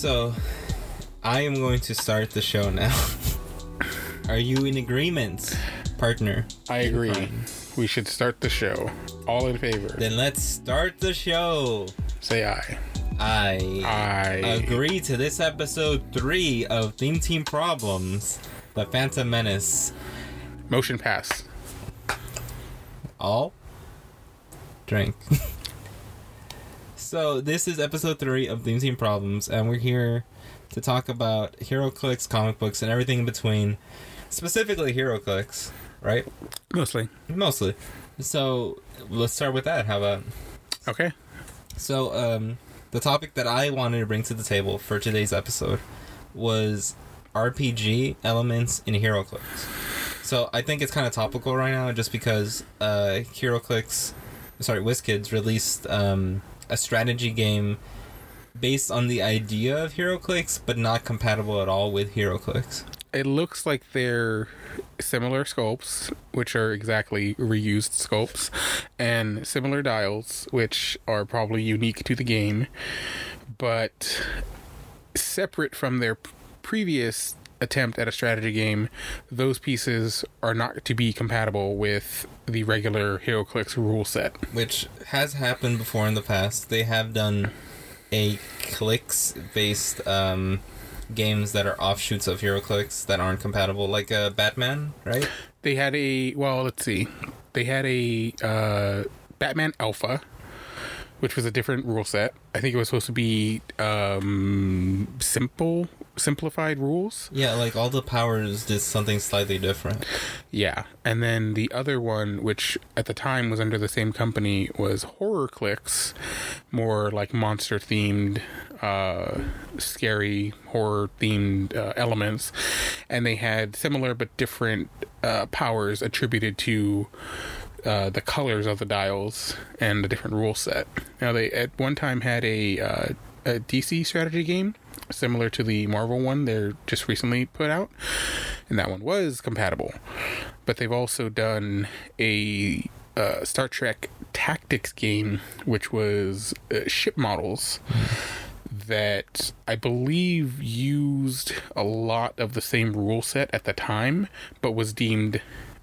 So, I am going to start the show now. Are you in agreement, partner? I agree. We should start the show. All in favor. Then let's start the show. Say aye. I I agree to this episode three of Theme Team Problems, The Phantom Menace. Motion pass. All drink. so this is episode three of Theme Team Problems, and we're here to talk about HeroClix, comic books, and everything in between. Specifically, HeroClix, right? Mostly. Mostly. So let's start with that. How about? Okay. So, um, the topic that I wanted to bring to the table for today's episode was RPG elements in HeroClix. So I think it's kind of topical right now, just because uh, HeroClix, sorry, WizKids released um, a strategy game based on the idea of HeroClix, but not compatible at all with HeroClix. It looks like they're similar sculpts, which are exactly reused sculpts, and similar dials, which are probably unique to the game, but separate from their previous attempt at a strategy game, those pieces are not to be compatible with the regular HeroClix rule set. which has happened before in the past. They have done a clicks based um, games that are offshoots of HeroClix that aren't compatible, like uh, Batman, right? They had a well, let's see. They had a uh, Batman Alpha, which was a different rule set. I think it was supposed to be um, simple, simplified rules. Yeah, like all the powers did something slightly different. Yeah, and then the other one, which at the time was under the same company, was HorrorClix, more like monster themed, uh, scary horror themed uh, elements, and they had similar but different uh, powers attributed to. Uh, the colors of the dials and the different rule set. Now they at one time had a, uh, a DC strategy game similar to the Marvel one they're just recently put out, and that one was compatible. But they've also done a uh, Star Trek Tactics game, which was uh, ship models that I believe used a lot of the same rule set at the time, but was deemed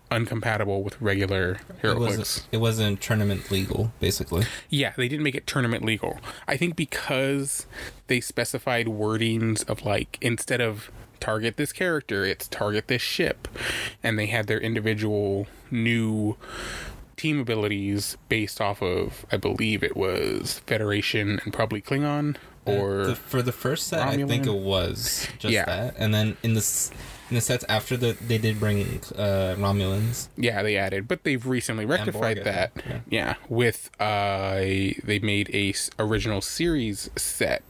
uncompatible with regular HeroClix. it wasn't tournament legal, basically. Yeah, they didn't make it tournament legal. I think because they specified wordings of like instead of target this character, it's target this ship, and they had their individual new team abilities based off of I believe it was Federation and probably Klingon or the, for the first set, I think it was just Yeah. that, and then in the the sets after the they did bring uh, Romulans. Yeah, they added, but they've recently rectified Borg, that. think, Yeah. with uh, they made a s- original series set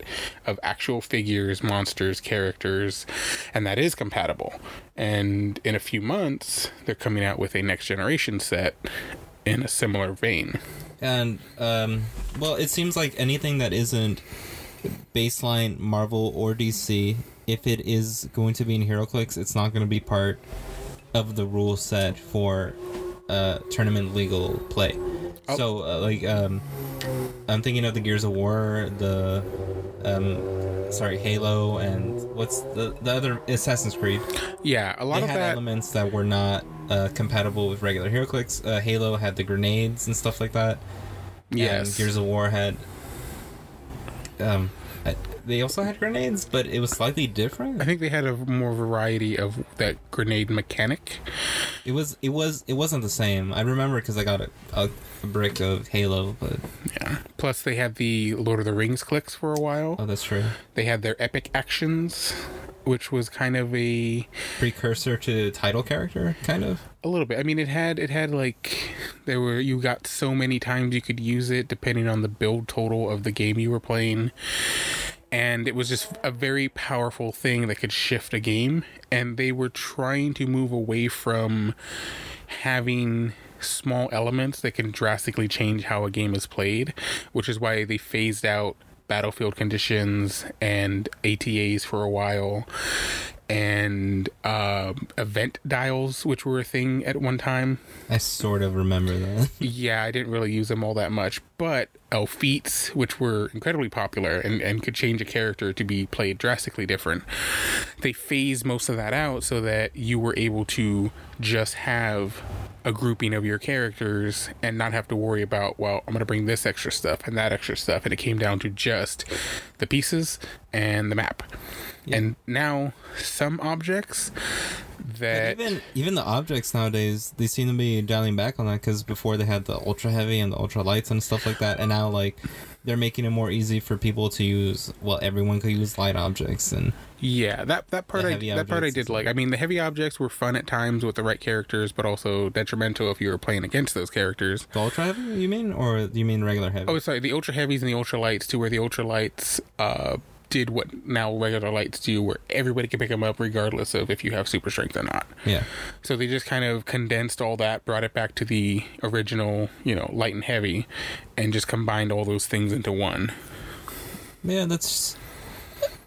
of actual figures, monsters, characters, and that is compatible. And in a few months, they're coming out with a next generation set in a similar vein. And um, well, it seems like anything that isn't baseline Marvel or DC, if it is going to be in HeroClix, it's not going to be part of the rule set for uh, tournament legal play. Oh. So, uh, like, um, I'm thinking of the Gears of War, the um, sorry, Halo, and what's the the other Assassin's Creed. Yeah, a lot They of had that. elements that were not uh, compatible with regular HeroClix. Uh, Halo had the grenades and stuff like that. And yes. Gears of War had. Um, I- they also had grenades, but it was slightly different. I think they had a more variety of that grenade mechanic. It was it was it wasn't the same. I remember because I got a, a, a brick of Halo, but Yeah. Plus, they had the Lord of the Rings clicks for a while. oh, that's true. They had their epic actions, which was kind of a Precursor to title character, kind of. a little bit. I mean, it had it had like there were you got so many times you could use it depending on the build total of the game you were playing. And it was just a very powerful thing that could shift a game. And they were trying to move away from having small elements that can drastically change how a game is played, which is why they phased out battlefield conditions and ATAs for a while and um, event dials, which were a thing at one time. I sort of remember that. Yeah, I didn't really use them all that much, but Elfites, which were incredibly popular and, and could change a character to be played drastically different, they phased most of that out so that you were able to just have a grouping of your characters and not have to worry about, well, I'm going to bring this extra stuff and that extra stuff. And it came down to just the pieces and the map. And now some objects that. even even the objects nowadays they seem to be dialing back on that because before they had the ultra heavy and the ultra lights and stuff like that and now like they're making it more easy for people to use well everyone could use light objects and Yeah, that that part I that part I did like. I mean, the heavy objects were fun at times with the right characters, but also detrimental if you were playing against those characters. the ultra heavy you mean or do you mean regular heavy Oh, sorry, the ultra heavies and the ultra lights to where the ultra lights uh did what now regular lights do, where everybody can pick them up regardless of if you have super strength or not. yeah So they just kind of condensed all that, brought it back to the original, you know, light and heavy, and just combined all those things into one. yeah that's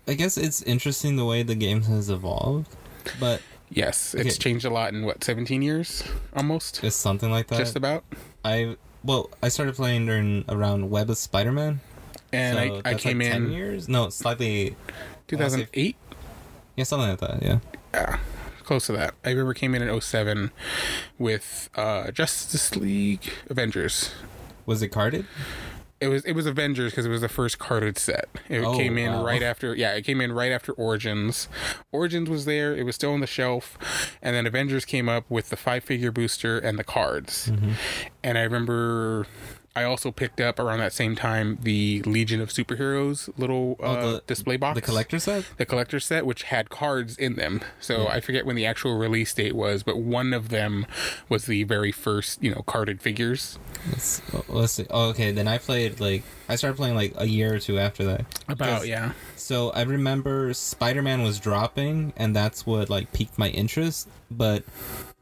i guess it's interesting the way the game has evolved but Yes, it's Okay. changed a lot in what, 17 years almost? it's something like that Just about. i well i started playing during around web of spider-man And so I, I came like 10 in years no slightly 2008. yeah something like that yeah Yeah, close to that. I remember came in in 07 with uh, Justice League Avengers. was it carded It was it was Avengers because it was the first carded set. It Oh, came in wow. right after yeah, it came in right after Origins. Origins was there, it was still on the shelf, and then Avengers came up with the five figure booster and the cards. Mm-hmm. And I remember I also picked up around that same time the Legion of Superheroes little uh, Oh, the- display box. the collector set the collector set, which had cards in them. So I forget when the actual release date was, but one of them was the very first, you know, carded figures. Let's, oh, let's see. Oh, okay. Then I played like I started playing like a year or two after that. About yeah, So I remember Spider Man was dropping, and that's what like piqued my interest. But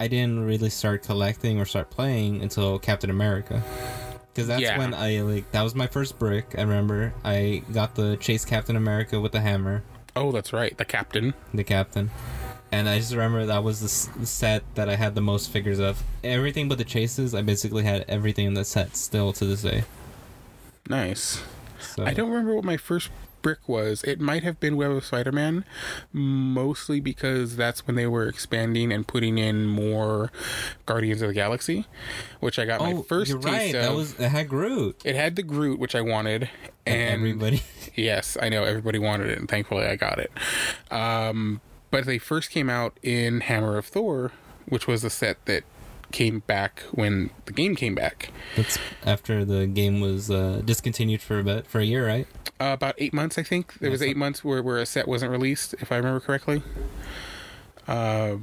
I didn't really start collecting or start playing until Captain America. Because that's Yeah. when I like that was my first brick. I remember I got the Chase Captain America with the hammer, oh that's right, the captain. the Captain. And I just remember that was the s- set that I had the most figures of. Everything but the chases, I basically had everything in the set still to this day. Nice. So I don't remember what my first brick was. It might have been Web of Spider Man, mostly because that's when they were expanding and putting in more Guardians of the Galaxy, which I got my Oh, first you're taste right. of. That was it had Groot. it had the Groot, which I wanted, and everybody. Yes, I know everybody wanted it, and thankfully I got it. Um, but they first came out in Hammer of Thor, which was a set that came back when the game came back. That's after the game was uh, discontinued for a bit for a year, right? Uh, about eight months, I think. There was eight months where, where a set wasn't released, if I remember correctly. Uh,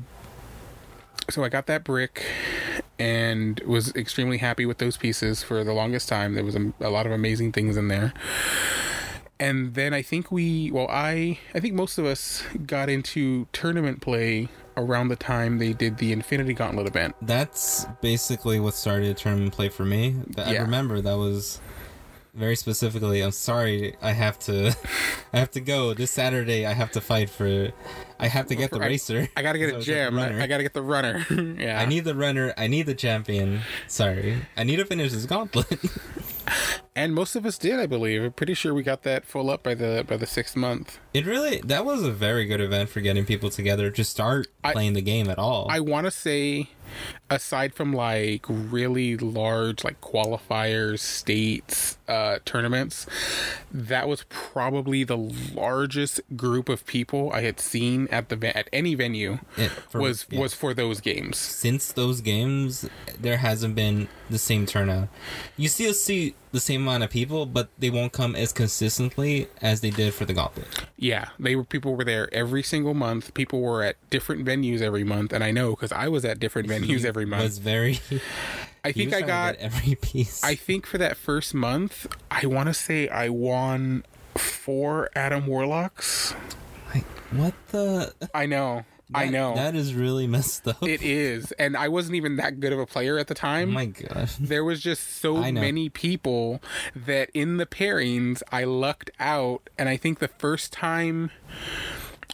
so I got that brick and was extremely happy with those pieces for the longest time. There was a, a lot of amazing things in there. And then I think we, well, I, I think most of us got into tournament play around the time they did the Infinity Gauntlet event. That's basically what started tournament play for me. I Yeah. remember that was very specifically. I'm sorry, I have to, I have to go this Saturday. I have to fight for, I have to get the I- racer. I gotta get a gem. runner. I, I gotta get the runner. yeah. I need the runner. I need the champion. Sorry, I need to finish this gauntlet. and most of us did, I believe. I'm pretty sure we got that full up by the by the sixth month. it really that was a very good event for getting people together to start I- playing the game at all. I want to say, aside from like really large like qualifiers, states, uh, tournaments, that was probably the largest group of people I had seen at the at any venue It- for- was yeah. was for those games. since those games, there hasn't been the same turnout. You still see the same amount of people, but they won't come as consistently as they did for the gauntlet. Yeah, they were people were there every single month. People were at different venues every month, and I know because I was at different venues He every month. It was very. I think I got every piece. I think for that first month, I want to say I won four Adam Warlocks. Like, what the? I know. I know. that is really messed up. it is. And I wasn't even that good of a player at the time. oh my god. there was just so many people that in the pairings I lucked out. And I think the first time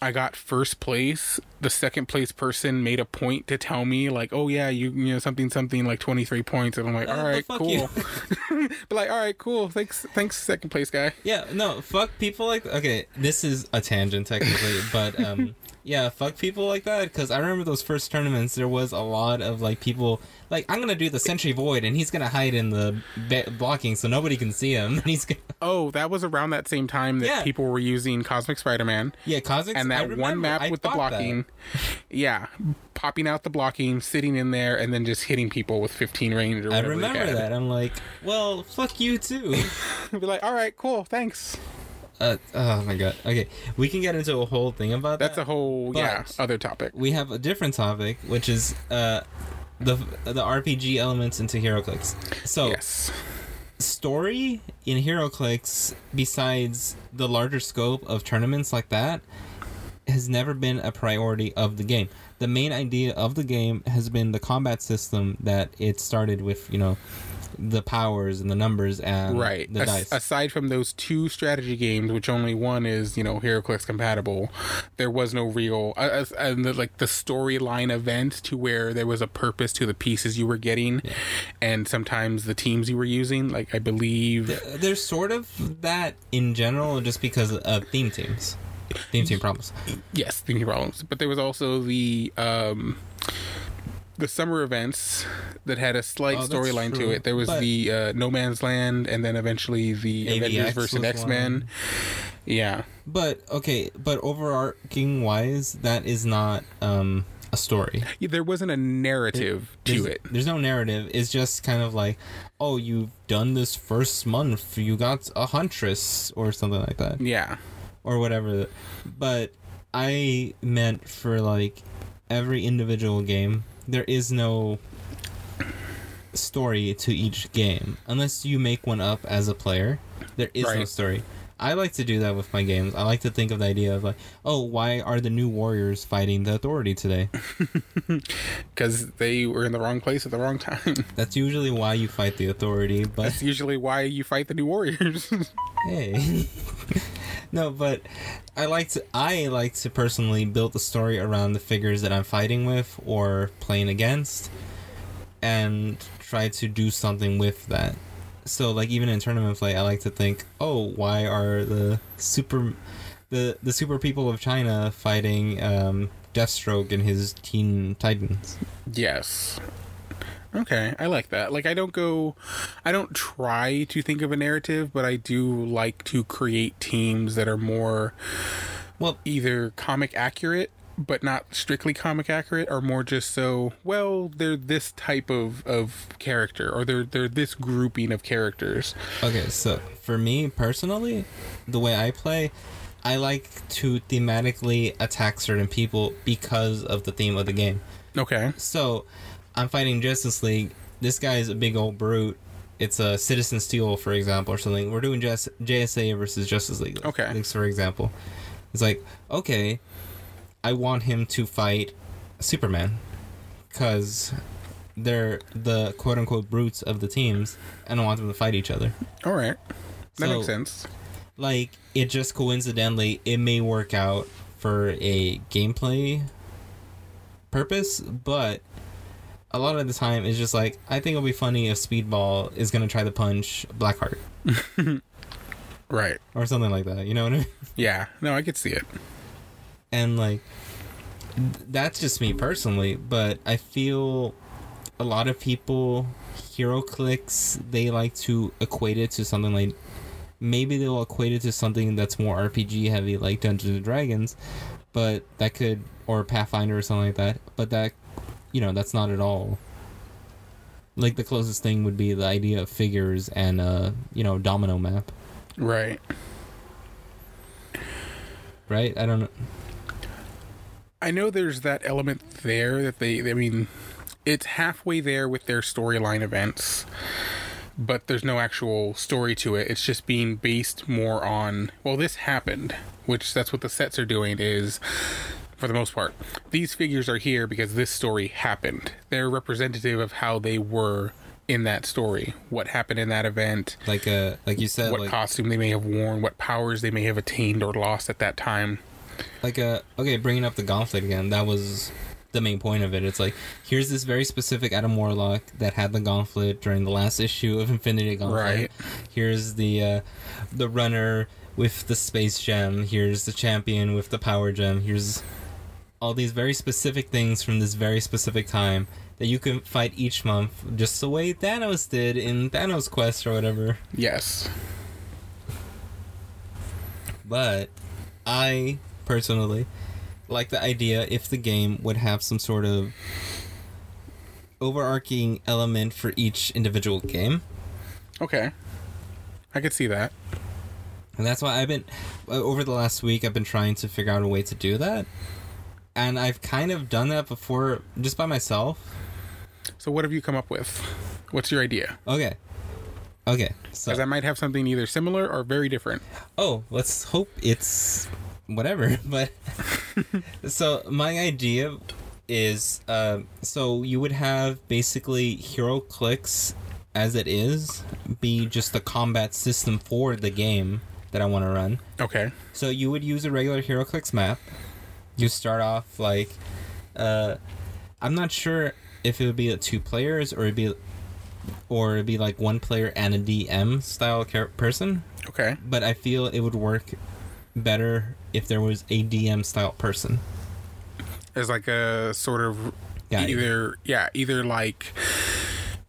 I got first place, the second place person made a point to tell me like, "Oh yeah, you you know something something like 23 points." And I'm like, Uh, "All right, cool." but like, "All right, cool. Thanks thanks second place guy." Yeah, no, fuck people like okay. This is a tangent technically, but um, yeah, fuck people like that. Because I remember those first tournaments, there was a lot of like people like I'm gonna do the Sentry Void, and he's gonna hide in the be- blocking so nobody can see him. And he's gonna Oh, that was around that same time that Yeah. people were using Cosmic Spider-Man. yeah, Cosmic and that one map I with the blocking yeah popping out the blocking sitting in there and then just hitting people with 15 range or I remember that. I'm like, well, fuck you too. be like all right cool thanks uh, oh my god. Okay, we can get into a whole thing about that. that's that. a whole yeah other topic we have a different topic, which is uh, the the RPG elements into HeroClix. So yes story in HeroClix, besides the larger scope of tournaments like that, has never been a priority of the game. The main idea of the game has been the combat system that it started with, you know, the powers and the numbers and right the As- dice. aside from those two strategy games which only one is you know heroclix compatible there was no real uh, uh, and the, like the storyline event to where there was a purpose to the pieces you were getting and sometimes the teams you were using like i believe There's sort of that in general, just because of theme teams, theme team problems. Yes, thinking problems. But there was also the um, the summer events that had a slight Oh, storyline to it. There was But- the uh, No Man's Land, and then eventually the AVX Avengers versus X Men. Yeah, But okay, but overarching wise, that is not um, a story. Yeah, there wasn't a narrative to it. There's no narrative. It's just kind of like, oh, you've done this first month. You got a huntress or something like that, Yeah, or whatever. But I meant for like every individual game, there is no story to each game unless you make one up as a player. There is no story. I like to do that with my games. I like to think of the idea of like, oh, why are the new warriors fighting the authority today? because they were in the wrong place at the wrong time. That's usually why you fight the authority, but That's usually why you fight the New Warriors. hey. no, but I like to I like to personally build the story around the figures that I'm fighting with or playing against and try to do something with that. So like even in tournament play I like to think, "Oh, why are the super the the super people of China fighting um Deathstroke and his Teen Titans?" Yes. Okay, I like that. Like I don't go I don't try to think of a narrative, but I do like to create teams that are more Well, either comic accurate but not strictly comic accurate are more just so well they're this type of of character or they're they're this grouping of characters. Okay, so for me personally, the way I play, I like to thematically attack certain people because of the theme of the game. Okay. So, I'm fighting Justice League. This guy is a big old brute. It's a Citizen Steel, for example, or something. We're doing JS- JSA versus Justice League. Okay. For example, it's like okay, I want him to fight Superman because they're the quote unquote brutes of the teams, and I want them to fight each other. All right. That So- makes sense. like it just coincidentally it may work out for a gameplay purpose but a lot of the time it's just like i think it'll be funny if speedball is gonna try to punch blackheart Right. or something like that you know what i mean Yeah. No, I could see it. And like that's just me personally but i feel a lot of people HeroClix they like to equate it to something like maybe they'll equate it to something that's more rpg heavy like dungeons and dragons but that could or pathfinder or something like that but that you know that's not at all like the closest thing would be the idea of figures and uh you know domino map. Right. right? I don't know I know there's that element there that they, I mean, it's halfway there with their storyline events, but there's no actual story to it. It's just being based more on, well, this happened, which that's what the sets are doing is, for the most part, these figures are here because this story happened. They're representative of how they were in that story, what happened in that event, like uh like you said what like costume they may have worn, what powers they may have attained or lost at that time. Like a okay, bringing up the gauntlet again. That was the main point of it. It's like here's this very specific Adam Warlock that had the gauntlet during the last issue of Infinity Gauntlet. Right. Here's the uh, the runner with the space gem. Here's the champion with the power gem. Here's all these very specific things from this very specific time that you can fight each month, just the way Thanos did in Thanos Quest or whatever. Yes. But I personally like the idea if the game would have some sort of overarching element for each individual game. Okay. I could see that. And that's why I've been uh, over the last week I've been trying to figure out a way to do that. And I've kind of done that before just by myself. So what have you come up with? What's your idea? Okay. Okay. So Because I might have something either similar or very different. oh, let's hope it's whatever. But so my idea is uh, so you would have basically HeroClix as it is be just the combat system for the game that I want to run. Okay. So you would use a regular HeroClix map. You start off like, uh, I'm not sure if it would be two players or it'd be, or it'd be like one player and a DM style person. Okay. But I feel it would work better if there was a DM style person. As like a sort of Yeah, either yeah, either like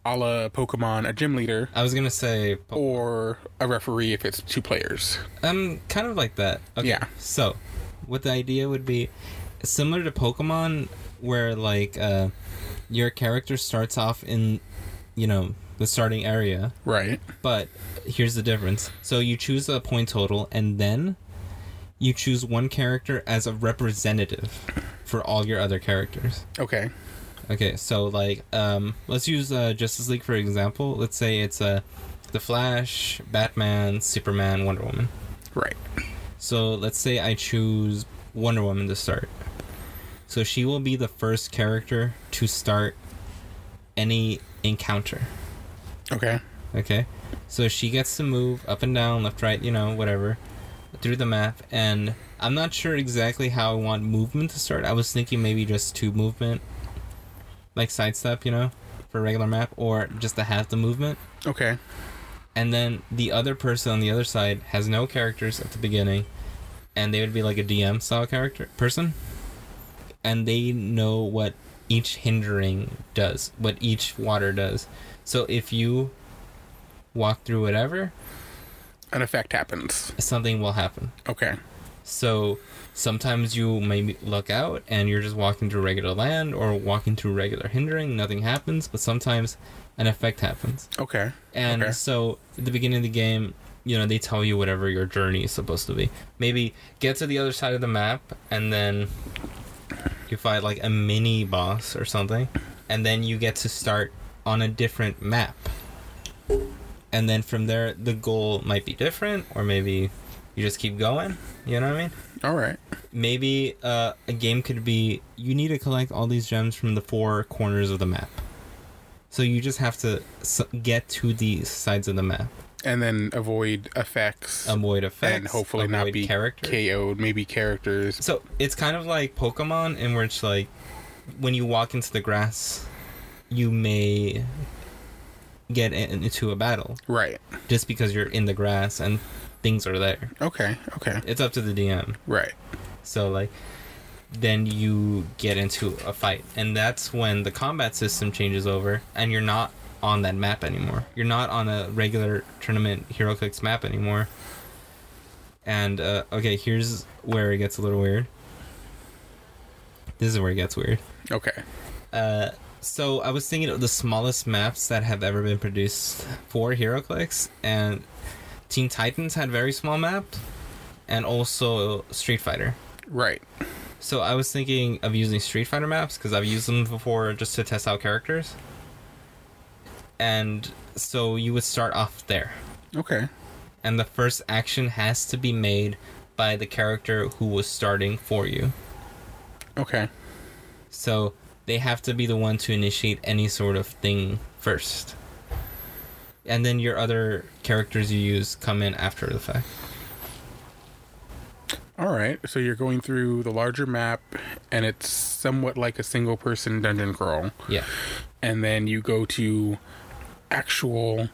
a la Pokemon, a gym leader, I was gonna say, or a referee if it's two players. um, kind of like that. Okay. Yeah. So, what the idea would be similar to Pokemon, where like uh, your character starts off in, you know, the starting area, Right. but here's the difference. So you choose a point total, and then you choose one character as a representative for all your other characters. Okay. Okay, so like, um, let's use uh, Justice League for example. Let's say it's uh, the Flash, Batman, Superman, Wonder Woman. Right. So let's say I choose Wonder Woman to start. So she will be the first character to start any encounter. Okay. Okay? So she gets to move up and down, left, right, you know, whatever, through the map. And I'm not sure exactly how I want movement to start. I was thinking maybe just two movement, like sidestep, you know, for a regular map, or just to have the movement. Okay. And then the other person on the other side has no characters at the beginning, and they would be like a DM style character person, and they know what each hindering does, what each water does. So if you walk through whatever, An effect happens. something will happen. Okay. So sometimes you may look out and you're just walking through regular land or walking through regular hindering, nothing happens, but sometimes an effect happens. Okay. And Okay. so at the beginning of the game, you know, they tell you whatever your journey is supposed to be. Maybe get to the other side of the map and then you fight like a mini boss or something. And then you get to start on a different map. And then from there, the goal might be different, or maybe you just keep going. You know what I mean? All right. Maybe uh, a game could be you need to collect all these gems from the four corners of the map. So you just have to get to these sides of the map. And then avoid effects. avoid effects, and hopefully not be characters. KO'd. Maybe characters. So it's kind of like Pokemon, in which like when you walk into the grass, you may get in- into a battle Right. just because you're in the grass and things are there. Okay. Okay. It's up to the DM. Right. So like then you get into a fight and that's when the combat system changes over and you're not on that map anymore. You're not on a regular tournament HeroClix map anymore. And uh, okay, here's where it gets a little weird. This is where it gets weird. Okay. Uh, so I was thinking of the smallest maps that have ever been produced for HeroClix, and Teen Titans had very small maps, and also Street Fighter. Right. So I was thinking of using Street Fighter maps because I've used them before just to test out characters. And so you would start off there, Okay. and the first action has to be made by the character who was starting for you. Okay. So they have to be the one to initiate any sort of thing first. And then your other characters you use come in after the fact. All right. So you're going through the larger map, and it's somewhat like a single person dungeon crawl. Yeah. And then you go to actual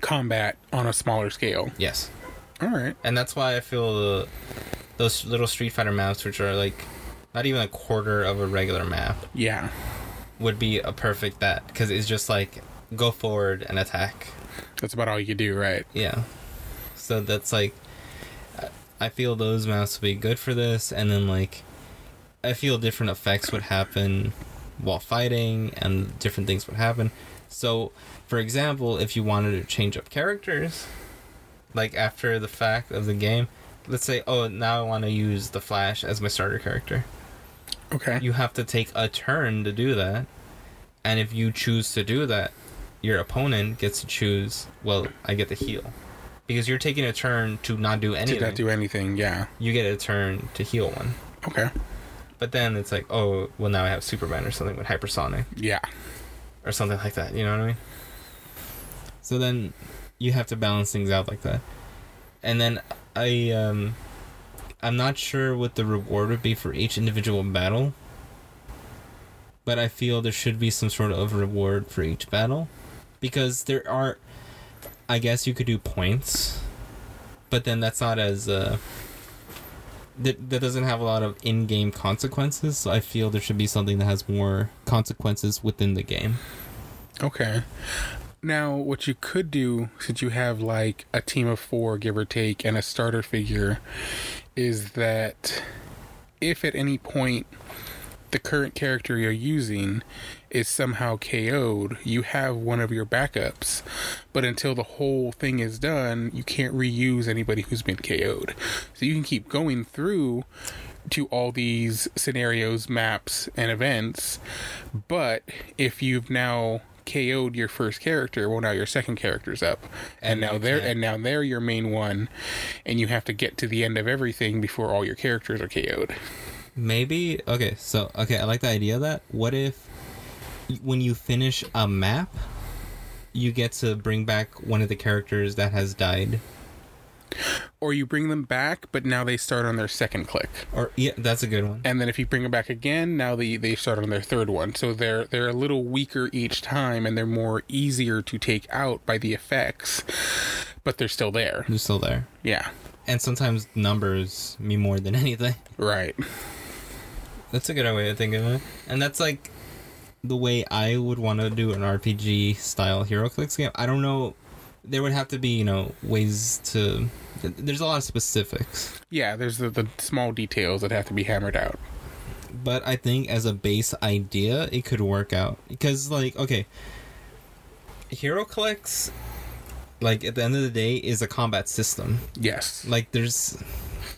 combat on a smaller scale. Yes. All right. And that's why I feel the, those little Street Fighter maps, which are like not even a quarter of a regular map, Yeah. would be a perfect that because it's just like go forward and attack. That's about all you do, right? Yeah. So that's like, I- I feel those maps would be good for this, and then like, I feel different effects would happen while fighting, and different things would happen. So, for example, if you wanted to change up characters, like after the fact of the game, let's say, oh, now I want to use the Flash as my starter character. Okay. You have to take a turn to do that, and if you choose to do that, your opponent gets to choose. Well, I get to heal because you're taking a turn to not do anything. not do anything. Yeah. you get a turn to heal one, Okay. but then it's like, oh, well, now I have Superman or something with hypersonic Yeah. or something like that. You know what I mean? So then you have to balance things out like that, and then I um, I'm not sure what the reward would be for each individual battle. But I feel there should be some sort of reward for each battle. Because there are I guess you could do points. But then that's not as uh that, that doesn't have a lot of in-game consequences. So I feel there should be something that has more consequences within the game. Okay. Now, what you could do, since you have like a team of four, give or take, and a starter figure, is that if at any point the current character you're using is somehow KO'd, you have one of your backups. But until the whole thing is done, you can't reuse anybody who's been KO'd. So you can keep going through to all these scenarios, maps, and events. But if you've now KO'd your first character, well now your second character's up. And, And now they're and now they're your main one and you have to get to the end of everything before all your characters are KO'd. Maybe okay, so okay, I like the idea of that. What if when you finish a map, you get to bring back one of the characters that has died? Or you bring them back, but now they start on their second click. Or yeah, that's a good one. And then if you bring them back again, now they, they start on their third one. So they're they're a little weaker each time and they're more easier to take out by the effects. But they're still there. They're still there. Yeah. And sometimes numbers mean more than anything. Right. That's a good way of think of it. And that's like the way I would want to do an RPG style HeroClix game. I don't know. There would have to be, you know, ways to. There's a lot of specifics. Yeah, there's the, the small details that have to be hammered out. But I think as a base idea, it could work out. Because, like, okay. HeroClix, like, at the end of the day, is a combat system. Yes. like there's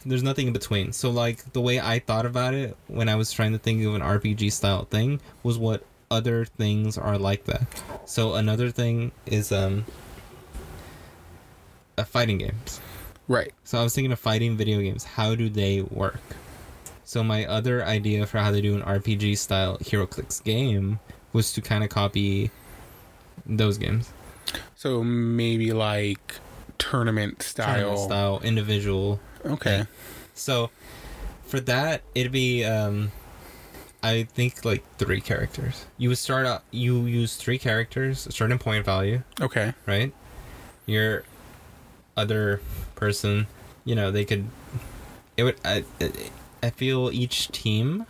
there's nothing in between so like the way i thought about it when i was trying to think of an rpg style thing was what other things are like that so another thing is um a fighting games Right. so i was thinking of fighting video games how do they work so my other idea for how to do an rpg style HeroClix game was to kind of copy those games So maybe like tournament style. Tournament style individual Okay. So for that, it'd be um I think like three characters. You would start out you use three characters, a certain point value, Okay. right? Your other person, you know, they could it would I I feel each team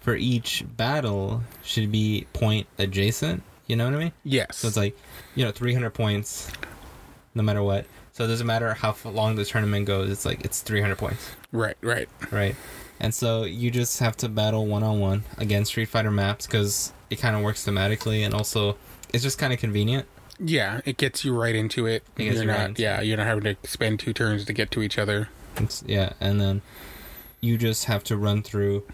for each battle should be point adjacent, you know what I mean? Yes. So it's like, you know, 300 points no matter what. So it doesn't matter how long the tournament goes. It's like it's 300 points, right, right. right? And so you just have to battle one on one against Street Fighter maps because it kind of works thematically and also it's just kind of convenient. Yeah, it gets you right into it. It you're you right not into yeah, you're not having to spend two turns to get to each other. It's, yeah, and then you just have to run through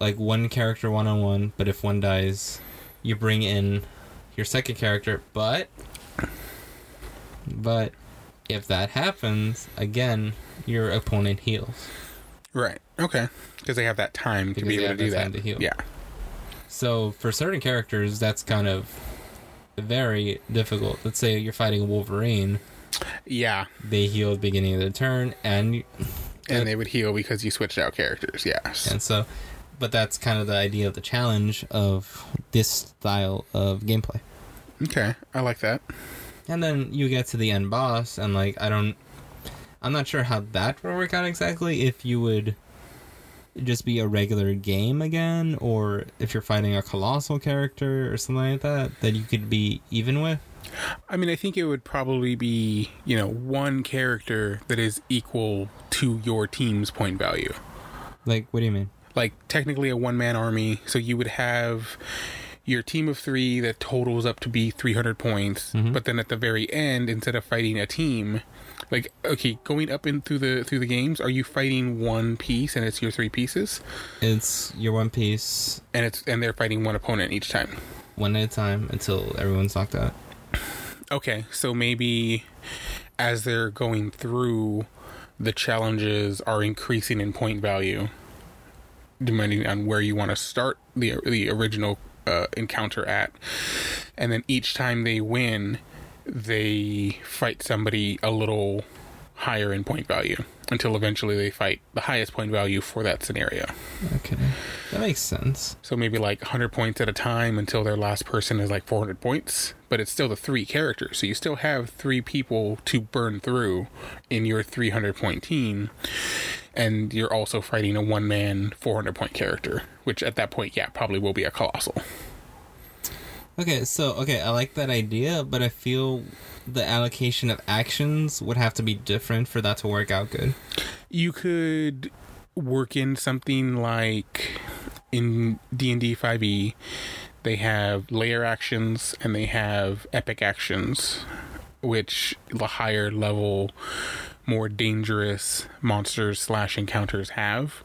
like one character one on one. But if one dies, you bring in your second character. But but if that happens again, your opponent heals. Right. Okay. Because they have that time to be able to do that that. time to heal. Yeah. So for certain characters, that's kind of very difficult. Let's say you're fighting Wolverine. Yeah. They heal at the beginning of the turn, and and they would heal because you switched out characters. Yes. And so, but that's kind of the idea of the challenge of this style of gameplay. Okay, I like that. And then you get to the end boss, and like I don't, I'm not sure how that would work out exactly. If you would just be a regular game again, or if you're fighting a colossal character or something like that that you could be even with. I mean, I think it would probably be, you know, one character that is equal to your team's point value. Like, what do you mean? Like, technically a one man army. So you would have your team of three that totals up to be 300 points. Mm-hmm. But then at the very end, instead of fighting a team, like, okay, going up in through the through the games, are you fighting one piece and it's your three pieces? It's your one piece, And it's and they're fighting one opponent each time. one at a time until everyone's knocked out. Okay, so maybe as they're going through, the challenges are increasing in point value, depending on where you want to start the the original uh, encounter at, and then each time they win, they fight somebody a little higher in point value until eventually they fight the highest point value for that scenario. Okay, that makes sense. So maybe like 100 points at a time until their last person is like 400 points, but it's still the three characters. So you still have three people to burn through in your 300 point team. And you're also fighting a one man 400 point character, which at that point, yeah, probably will be a colossal. Okay, so okay, I like that idea, but I feel the allocation of actions would have to be different for that to work out good. You could work in something like in D&D 5e they have lair actions and they have epic actions which the higher level more dangerous monsters slash encounters have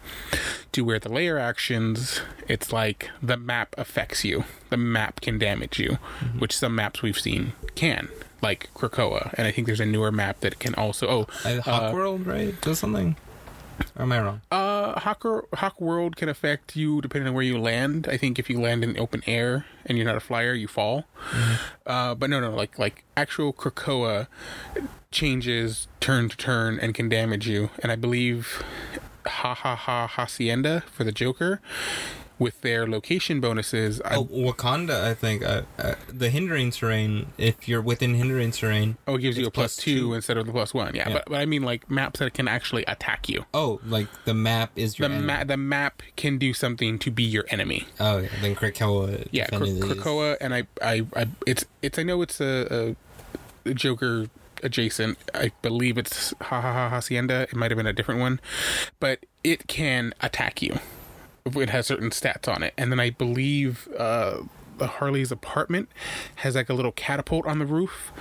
to where the lair actions it's like the map affects you the map can damage you which some maps we've seen can like krakoa and i think there's a newer map that can also oh Uh, World, right? Does something? Or am I wrong? Uh, Hawk, Hawk World can affect you depending on where you land. I think if you land in the open air and you're not a flyer, you fall. Uh, but no, no, like like actual Krakoa changes turn to turn and can damage you. And I believe Ha Ha Ha Hacienda for the Joker with their location bonuses. I, Oh, Wakanda, I think. Uh, uh, the hindering terrain, if you're within hindering terrain. oh, it gives you a plus plus two, two. instead of the plus one. Yeah, Yeah. But, but I mean like maps that can actually attack you. Oh, like the map is your The enemy. ma- the map can do something to be your enemy. Oh, yeah, then Krakoa. yeah, these. Krakoa, and I, I, I, it's, it's. I know it's a, a, a Joker adjacent. I believe it's Ha Ha Ha Hacienda. It might have been a different one, but it can attack you. It has certain stats on it, and then I believe. uh the Harley's apartment has like a little catapult on the roof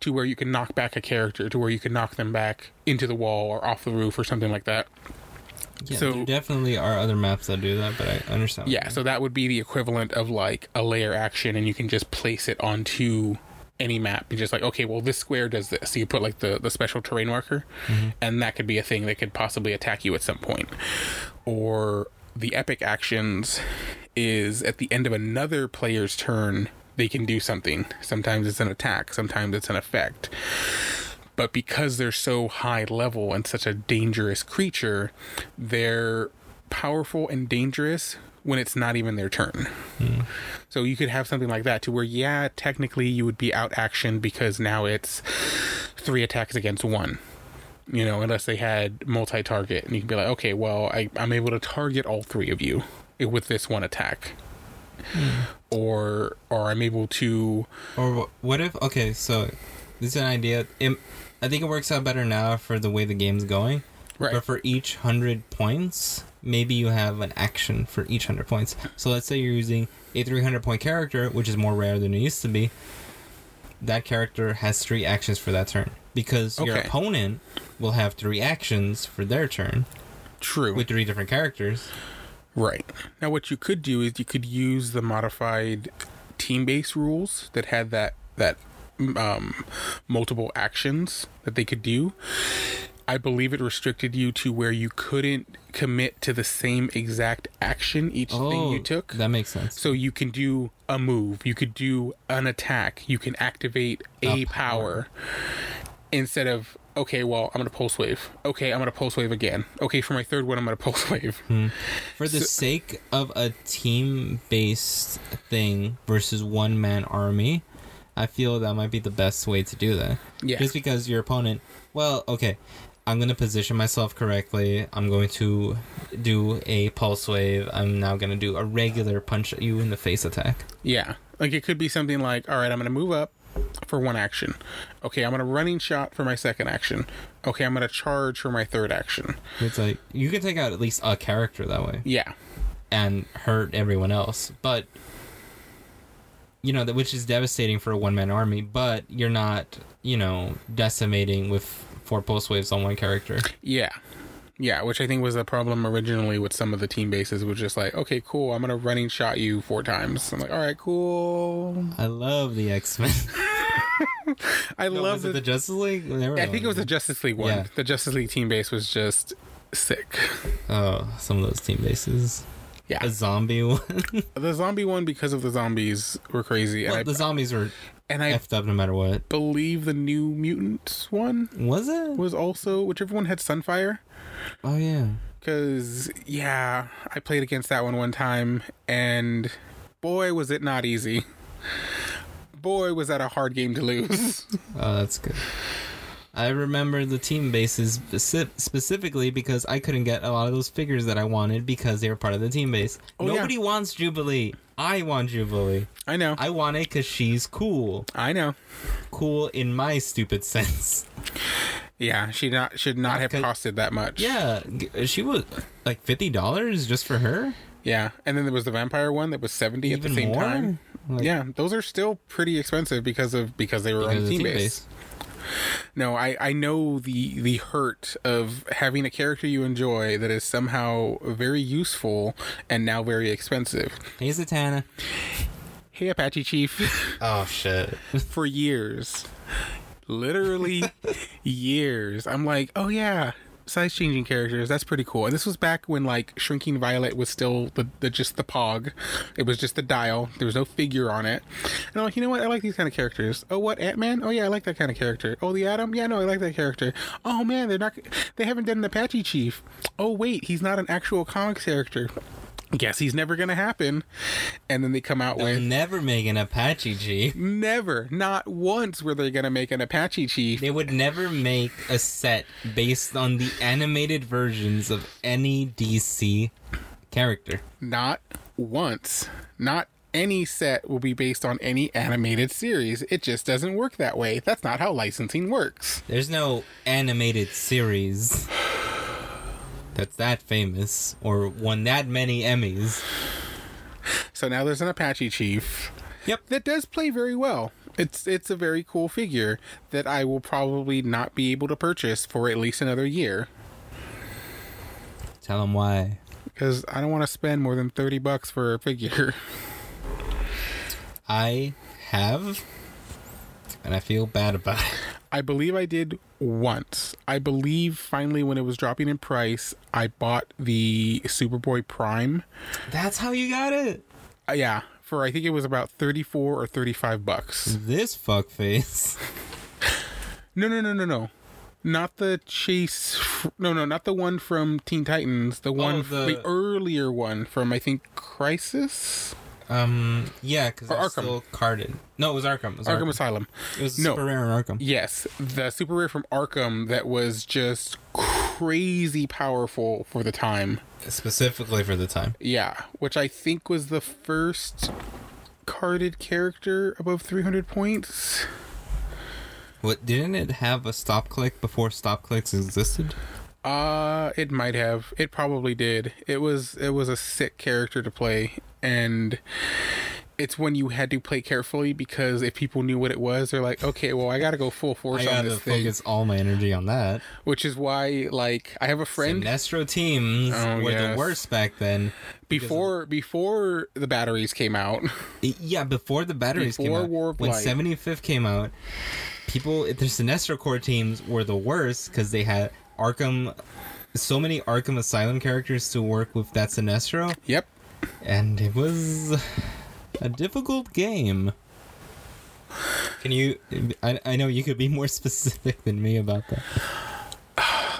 to where you can knock back a character to where you can knock them back into the wall or off the roof or something like that. Yeah, So- there definitely are other maps that do that, but I understand. Yeah, so that would be the equivalent of like a lair action, and you can just place it onto any map. You're just like, okay, well, this square does this. So you put like the, the special terrain marker, and that could be a thing that could possibly attack you at some point. Or the epic actions is at the end of another player's turn, they can do something. Sometimes it's an attack, sometimes it's an effect. But because they're so high level and such a dangerous creature, they're powerful and dangerous when it's not even their turn. So you could have something like that to where, yeah, technically you would be out action because now it's three attacks against one. You know, unless they had multi target, and you can be like, okay, well, I, I'm able to target all three of you with this one attack. Hmm. Or or I'm able to Or what if? Okay, so this is an idea. It, I think it works out better now for the way the game's going. Right. But for each hundred points, maybe you have an action for each hundred points. So let's say you're using a three hundred point character, which is more rare than it used to be. That character has three actions for that turn because your opponent will have three actions for their turn true with three different characters. Right. Now, what you could do is you could use the modified team-based rules that had that that um, multiple actions that they could do. I believe it restricted you to where you couldn't commit to the same exact action each thing you took. Oh, that makes sense. So you can do a move, you could do an attack, you can activate a A power. power. Instead of Okay, well, I'm gonna pulse wave. Okay, I'm gonna pulse wave again. Okay, for my third one, I'm gonna pulse wave. Hmm. For the sake of a team based thing versus one man army, I feel that might be the best way to do that. Yeah. Just because your opponent, well, okay, I'm going to position myself correctly. I'm going to do a pulse wave. I'm now going to do a regular punch you in the face attack. Yeah. Like it could be something like, all right, I'm going to move up for one action. Okay, I'm to running shot for my second action. Okay, I'm to charge for my third action. It's like you can take out at least a character that way Yeah. and hurt everyone else. But you know, that which is devastating for a one man army, but you're not, you know, decimating with four pulse waves on one character. Yeah. Yeah, which I think was the problem originally with some of the team bases, was just like, okay, cool, I'm gonna running shot you four times. I'm like, all right, cool. I love the X Men. I No, love the. the Justice League? Never I think it was the. Justice League one. Yeah. The Justice League team base was just sick. Oh, some of those team bases. Yeah, the zombie one. the zombie one because of the zombies were crazy, and well, I the zombies were and I effed up no matter what. believe the New Mutants one Was it? was also whichever one had Sunfire. Oh yeah. Cause yeah, I played against that one one time, and boy was it not easy. Boy was that a hard game to lose. Oh, that's good. I remember the team bases specifically because I couldn't get a lot of those figures that I wanted because they were part of the team base. Oh, yeah. Nobody wants Jubilee. I want Jubilee. I know, I want it because she's cool. I know. Cool in my stupid sense. Yeah, she not should not have costed that much. Yeah, she was like fifty dollars just for her. yeah, and then there was the vampire one that was seventy at the same more? time. Like, yeah, those are still pretty expensive because of because they were on because the of team, base. No, I I know the the hurt of having a character you enjoy that is somehow very useful and now very expensive. Hey, Zatanna. Hey, Apache Chief. Oh shit. for years. Literally years. I'm like, oh yeah, size changing characters. That's pretty cool. And this was back when like Shrinking Violet was still the, the just the pog. It was just the dial. There was no figure on it. And I'm like, you know what? I like these kind of characters. Oh, what Ant Man? Oh yeah, I like that kind of character. Oh, the Atom? Yeah, no, I like that character. Oh man, they're not. They haven't done an Apache Chief. Oh wait, he's not an actual comics character. Guess he's never gonna happen. And then they come out They'll with never make an Apache Chief. Never, not once were they to make an Apache chief. They would never make a set based on the animated versions of any DC character. Not once. Not any set will be based on any animated series. It just doesn't work that way. That's not how licensing works. There's no animated series that's that famous or won that many Emmys. So now there's an Apache chief. Yep. That does play very well. It's it's a very cool figure that I will probably not be able to purchase for at least another year Tell them why. because I don't want to spend more than 30 bucks for a figure. I have, and I feel bad about it. I believe I did once. I believe finally when it was dropping in price, I bought the Superboy Prime. That's how you got it. Uh, yeah, for I think it was about 34 or 35 bucks. This fuckface. No, no, no, no, no. Not the Chase No, no, not the one from Teen Titans, the one Oh, the- the earlier one from I think Crisis Um, yeah, because I'm Arkham. still carded. No, it was Arkham. It was Arkham Arkham. Asylum. It was no. super rare in Arkham. Yes, the super rare from Arkham that was just crazy powerful for the time. Specifically for the time. Yeah, which I think was the first carded character above 300 points. What didn't it have a stop click before stop clicks existed? Uh, it might have. It probably did. It was it was a sick character to play and it's when you had to play carefully because if people knew what it was, they're like, "Okay, well, I got to go full force I on this thing." focus all my energy on that. Which is why like I have a friend Sinestro teams Oh, were yes. the worst back then. before before the batteries came out. Yeah, before the batteries Before came out. War of when Light. 75th came out, people, the Sinestro Corps teams were the worst because they had Arkham, so many Arkham Asylum characters to work with that Sinestro, yep. And it was a difficult game. Can you? I, I know you could be more specific than me about that.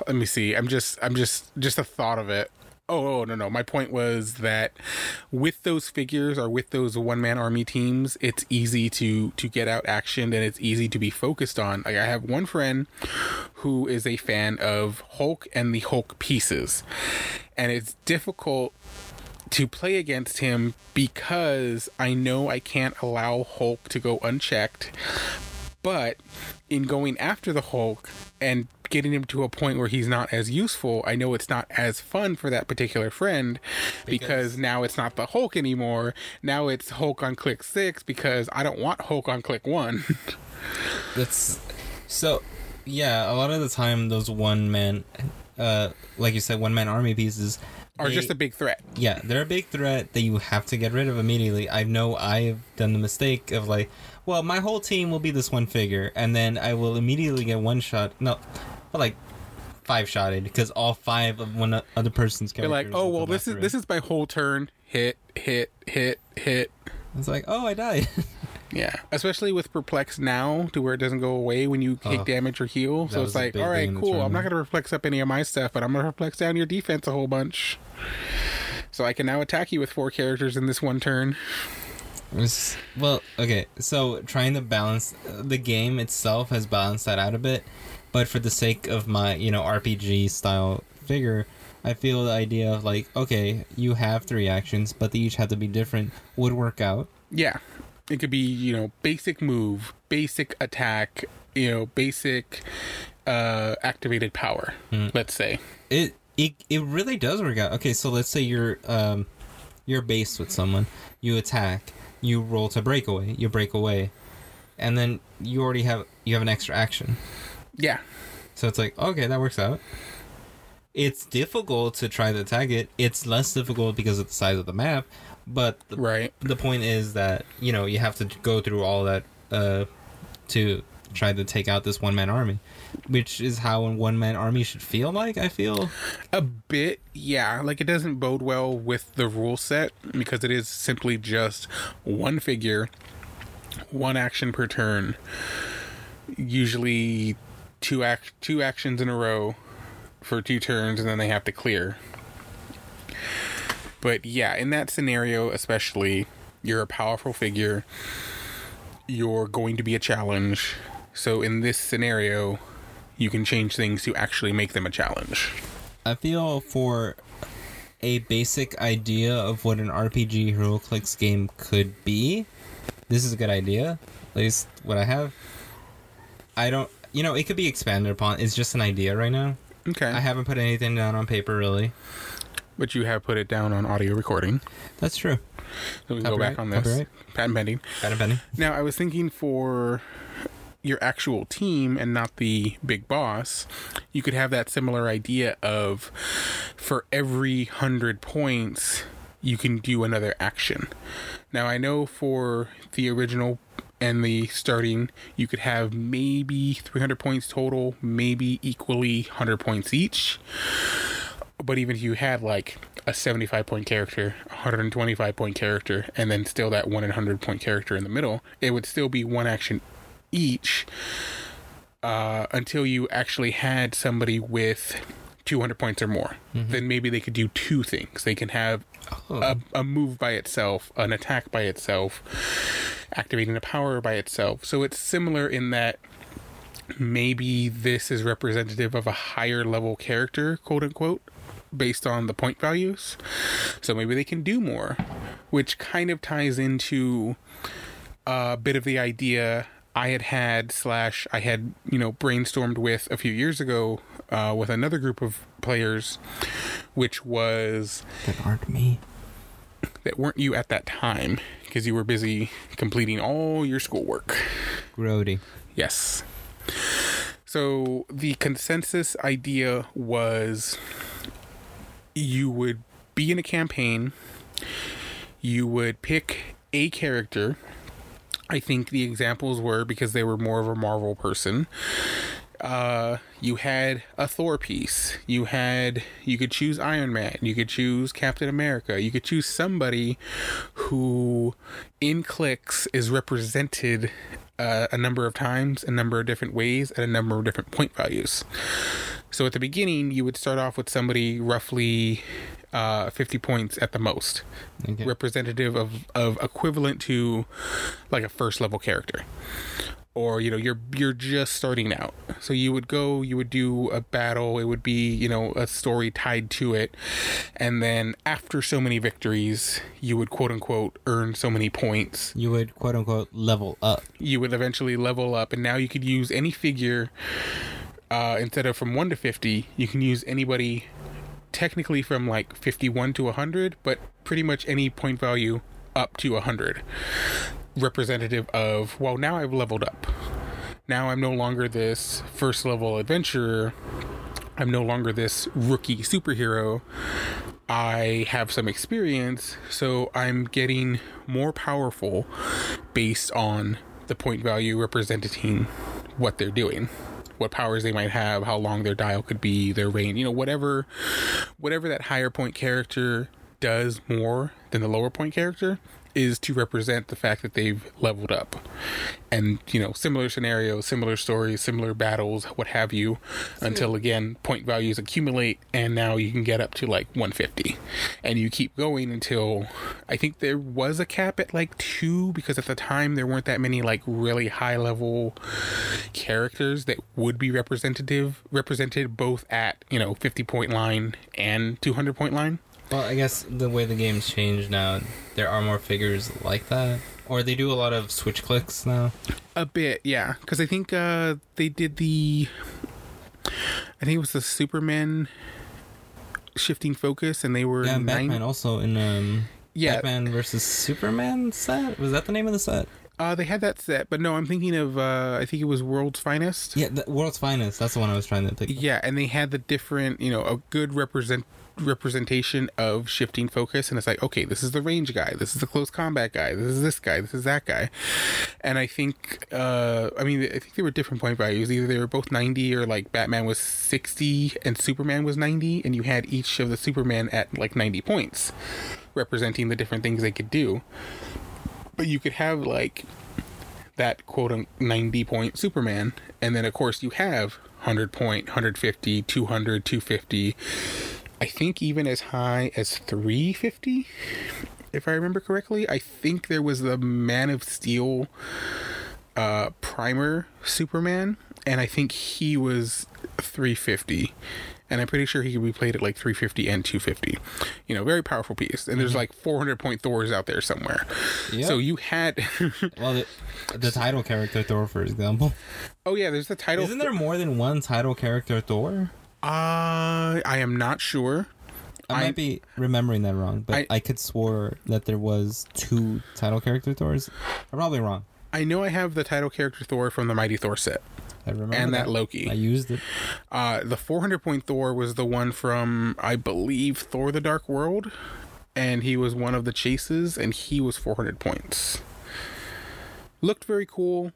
Let me see. I'm just I'm just just a thought of it. Oh, oh no no. My point was that with those figures or with those one man army teams, it's easy to to get out action and it's easy to be focused on. Like I have one friend who is a fan of Hulk and the Hulk pieces, and it's difficult to play against him because I know I can't allow Hulk to go unchecked. But in going after the Hulk and getting him to a point where he's not as useful, I know it's not as fun for that particular friend because, Because- now it's not the Hulk anymore. Now it's Hulk on click six because I don't want Hulk on click one. That's so. Yeah, a lot of the time those one man, uh, like you said, one man army pieces are they- just a big threat. yeah, they're a big threat that you have to get rid of immediately. I know I've done the mistake of like, well, my whole team will be this one figure, and then I will immediately get one shot. No, well, like five shotted because all five of one other person's They're characters. like, oh well, this is after this is my whole turn. Hit, hit, hit, hit. It's like, oh, I died. Yeah, especially with perplex now, to where it doesn't go away when you take Oh. Uh-huh. damage or heal. So it's like, all right, thing in the cool. I'm not gonna perplex up any of my stuff, but I'm gonna perplex down your defense a whole bunch. So I can now attack you with four characters in this one turn. Well, okay, so trying to balance uh, the game itself has balanced that out a bit, but for the sake of my, you know, RPG style figure, I feel the idea of like, okay, you have three actions, but they each have to be different would work out. Yeah, it could be you know basic move, basic attack, you know basic uh activated power. Let's say. It it it really does work out. Okay, so let's say you're um you're based with someone, you attack, you roll to break away, you break away, and then you already have you have an extra action. Yeah, So it's like, okay, that works out. It's difficult to try to tag it. It's less difficult because of the size of the map, but the, right. the point is that, you know, you have to go through all that uh, to try to take out this one man army, which is how a one man army should feel like, I feel. A bit, yeah. Like it doesn't bode well with the rule set because it is simply just one figure, one action per turn. Usually, two act two actions in a row for two turns, and then they have to clear. But yeah, in that scenario, especially, you're a powerful figure. You're going to be a challenge. So in this scenario, you can change things to actually make them a challenge. I feel for a basic idea of what an RPG HeroClix game could be, this is a good idea. At least what I have. I don't, you know, it could be expanded upon. It's just an idea right now. Okay. I haven't put anything down on paper really. But you have put it down on audio recording. That's true. So we can go back on this. copyright. Patent pending. A penny. Now, I was thinking for your actual team and not the big boss, you could have that similar idea of for every 100 points, you can do another action. Now, I know for the original and the starting, you could have maybe 300 points total, maybe equally 100 points each. But even if you had like a 75 point character, 125 point character, and then still that 1 in 100 point character in the middle, it would still be one action each uh, until you actually had somebody with 200 points or more. Then maybe they could do two things. They can have a, a move by itself, an attack by itself, activating a power by itself. So it's similar in that maybe this is representative of a higher level character, quote unquote, based on the point values. So maybe they can do more, which kind of ties into a bit of the idea I had had slash I had you know brainstormed with a few years ago uh, with another group of players, which was That aren't me. that weren't you at that time because you were busy completing all your schoolwork. Grody. Yes. So the consensus idea was you would be in a campaign, you would pick a character. I think the examples were because they were more of a Marvel person. Uh, you had a Thor piece. You had you could choose Iron Man. You could choose Captain America. You could choose somebody who, in clicks, is represented uh, a number of times, a number of different ways, at a number of different point values. So at the beginning, you would start off with somebody roughly uh, 50 points at the most, Okay. representative of, of equivalent to like a first level character. Or you know you're you're just starting out, so you would go, you would do a battle. It would be you know a story tied to it, and then after so many victories, you would quote unquote earn so many points. You would quote unquote level up. you would eventually level up. And now you could use any figure uh, instead of from 1 to 50 you can use anybody technically from like 51 to 100 but pretty much any point value up to 100 representative of well now i've leveled up. Now i'm no longer this first level adventurer. I'm no longer this rookie superhero. I have some experience, so I'm getting more powerful based on the point value representing what they're doing, what powers they might have, how long their dial could be, their range, you know, whatever whatever that higher point character does more than the lower point character is to represent the fact that they've leveled up. And, you know, similar scenarios, similar stories, similar battles, what have you, until again, point values accumulate and now you can get up to like 150. And you keep going until I think there was a cap at like two because at the time there weren't that many like really high level characters that would be representative, represented both at, you know, 50 point line and 200 point line. Well, I guess the way the game's changed now, there are more figures like that. Or they do a lot of switch clicks now. A bit, yeah. Because I think uh, they did the. I think it was the Superman shifting focus, and they were Yeah, and nine- Batman also in um Yeah, Batman versus Superman set. Was that the name of the set? uh, they had that set, but no, I'm thinking of. Uh, I think it was World's Finest. Yeah, the World's Finest. That's the one I was trying to pick. Yeah, and they had the different, you know, a good represent representation of shifting focus. And it's like okay this is the range guy. This is the close combat guy. This is this guy. This is that guy. And i think uh i mean i think they were different point values. Either they were both 90 or like batman was 60 and superman was 90 and you had each of the superman at like 90 points representing the different things they could do. But you could have like that quote unquote 90 point Superman. And then, of course, you have 100 point, 150, 200, 250. I think even as high as 350, if I remember correctly. I think there was the Man of Steel uh, primer Superman, and I think he was 350. And I'm pretty sure he could be played at like 350 and 250. You know, very powerful piece. And there's like 400 point Thors out there somewhere. Yep. So you had. Well, the, the title character Thor, for example. oh, yeah, there's the title. Isn't there more than one title character Thor? Uh, I am not sure. I I- might be remembering that wrong, but I- I, could swore that there was two title character Thors. I'm probably wrong. I know I have the title character Thor from the Mighty Thor set, I remember and that Loki. I used it. Uh, the 400 point Thor was the one from, I believe, Thor the Dark World. And he was one of the chases, and he was 400 points. Looked very cool.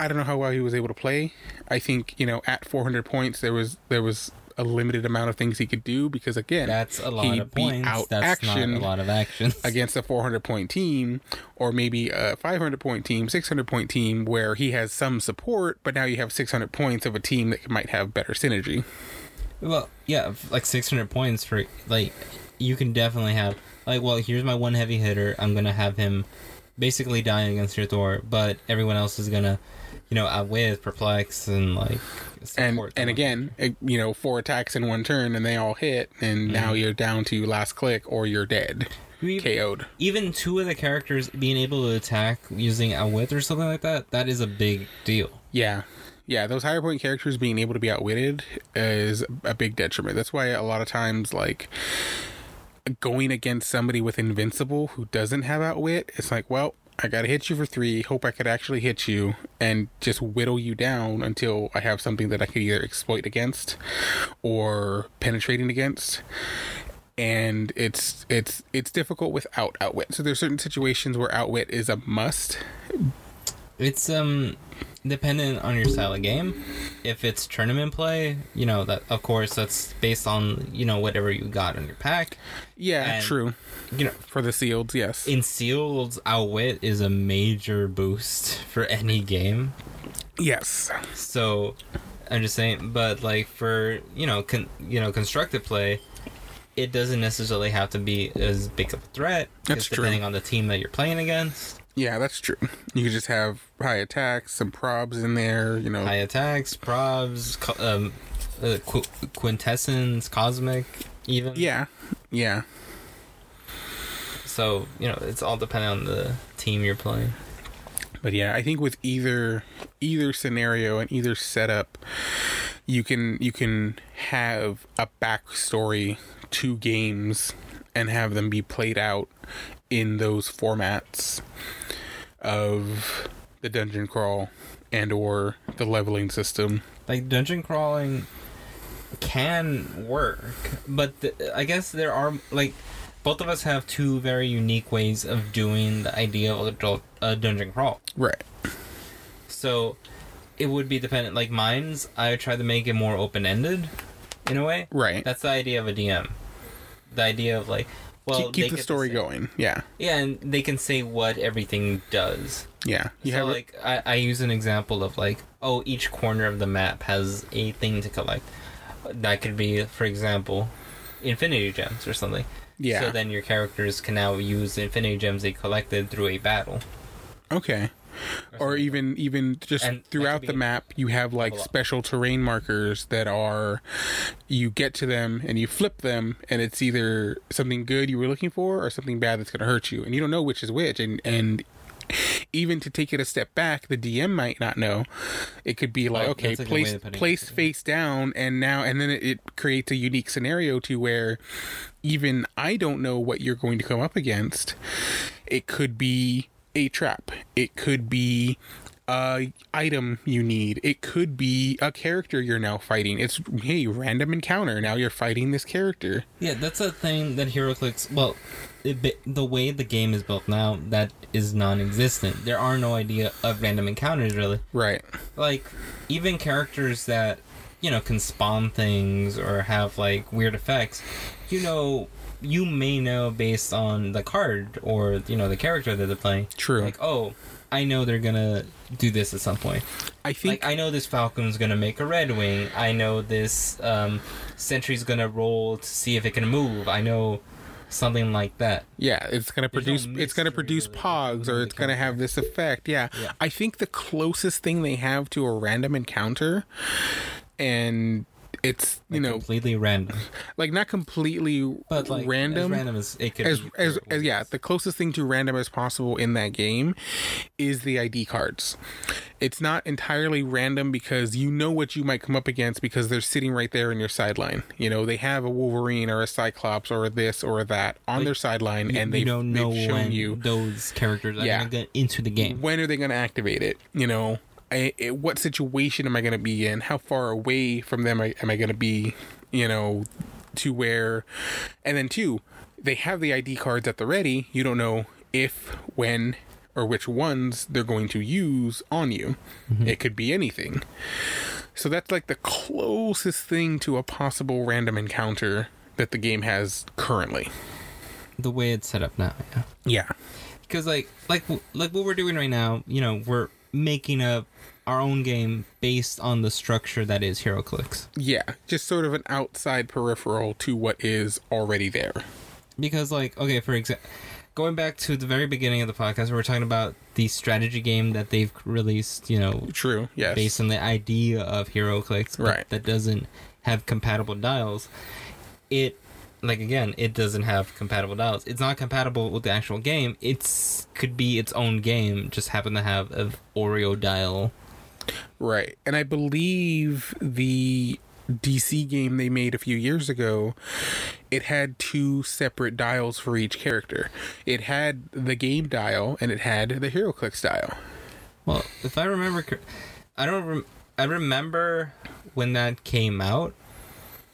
I don't know how well he was able to play. I think, you know, at 400 points, there was there was a limited amount of things he could do because, again, That's a lot he of beat points. out That's action not a lot of action. against a 400 point team or maybe a 500 point team 600 point team where he has some support but now you have 600 points of a team that might have better synergy Well, yeah, like 600 points for like you can definitely have like well, here's my one heavy hitter. I'm going to have him basically dying against your Thor, but everyone else is going to you know, outwit, perplex and like and and again it- you know four attacks in one turn and they all hit and mm-hmm. now you're down to last click or you're dead We- KO'd even two of the characters being able to attack using outwit or something like that, that is a big deal. yeah. Yeah those higher point characters being able to be outwitted is a big detriment. That's why a lot of times like going against somebody with invincible who doesn't have outwit it's like well i gotta hit you for three hope i could actually hit you and just whittle you down until i have something that i could either exploit against or penetrating against. And it's it's it's difficult without outwit. So there's certain situations where outwit is a must. It's um dependent on your style of game. If it's tournament play, you know that of course that's based on you know whatever you got in your pack. Yeah, And- true. You know, For the sealed, yes. in sealed, outwit is a major boost for any game. yes. So I'm just saying, but like for you know, con- you know, constructive play, it doesn't necessarily have to be as big of a threat. That's true. Depending on the team that you're playing against, Yeah, that's true. You could just have high attacks, some probs in there, you know. high attacks, probs, co- um, uh, qu- quintessence, cosmic, even. yeah. Yeah. So you know, it's all depending on the team you're playing. But yeah, I think with either either scenario and either setup, you can you can have a backstory to games and have them be played out in those formats of the dungeon crawl and or the leveling system. like dungeon crawling can work but th- i guess there are like both of us have two very unique ways of doing the idea of adult uh, dungeon crawl Right. so it would be dependent like mine's i try to make it more open-ended in a way Right. that's the idea of a dm the idea of like well keep, keep the story going. Yeah. yeah and they can say what everything does Yeah. You so have like I, I use an example of like oh each corner of the map has a thing to collect that could be for example infinity gems or something Yeah. so then your characters can now use infinity gems they collected through a battle Okay. Or even even just And throughout the map, you have like special terrain markers that are you get to them and you flip them, and it's either something good you were looking for or something bad that's going to hurt you, and you don't know which is which. And and even to take it a step back, the DM might not know. It could be like, Oh, okay, that's a good way place of putting it. place face down, and now and then it, it creates a unique scenario to where even I don't know what you're going to come up against. It could be a trap. It could be a item you need. It could be a character you're now fighting. It's hey, random encounter. Now you're fighting this character. yeah that's a thing that HeroClix well it, the way the game is built now that is non-existent there are no idea of random encounters really Right. like even characters that you know can spawn things or have like weird effects you know you may know based on the card or you know the character that they're playing True. like oh i know they're gonna do this at some point I think like i know this falcon's gonna make a Redwing i know this um sentry's gonna roll to see if it can move i know something like that Yeah, it's gonna There's no produce. it's gonna produce really pogs, or it's gonna have this effect. Yeah. Yeah. I think the closest thing they have to a random encounter, and it's you know completely random like not completely but like random. as random as it could as, be as, as yeah, the closest thing to random as possible in that game is the ID cards. It's not entirely random because you know what you might come up against because they're sitting right there in your sideline. You know, they have a Wolverine or a Cyclops or a this or that on their sideline, and they don't know when you those characters are Yeah. gonna get into the game. when are they going to activate it you know I, I- what situation am i going to be in? How far away from them am i going to be you know to where? And then two they have the id cards at the ready. You don't know if when or which ones they're going to use on you. Mm-hmm. It could be anything. So that's like the closest thing to a possible random encounter that the game has currently. The way it's set up now, yeah. yeah. Because like like like what we're doing right now, you know, we're making a our own game based on the structure that is HeroClix. yeah just sort of an outside peripheral to what is already there Because like okay, for example, going back to the very beginning of the podcast, we were talking about the strategy game that they've released, you know, True. Yes. based on the idea of HeroClix, but Right. that doesn't have compatible dials. It like again, it doesn't have compatible dials. It's not compatible with the actual game. It's could be its own game, just happen to have a Oreo dial. Right. And I believe the DC game they made a few years ago, it had two separate dials for each character. It had the game dial and it had the Hero HeroClix dial. Well, if I remember, I don't. Rem- I remember when that came out,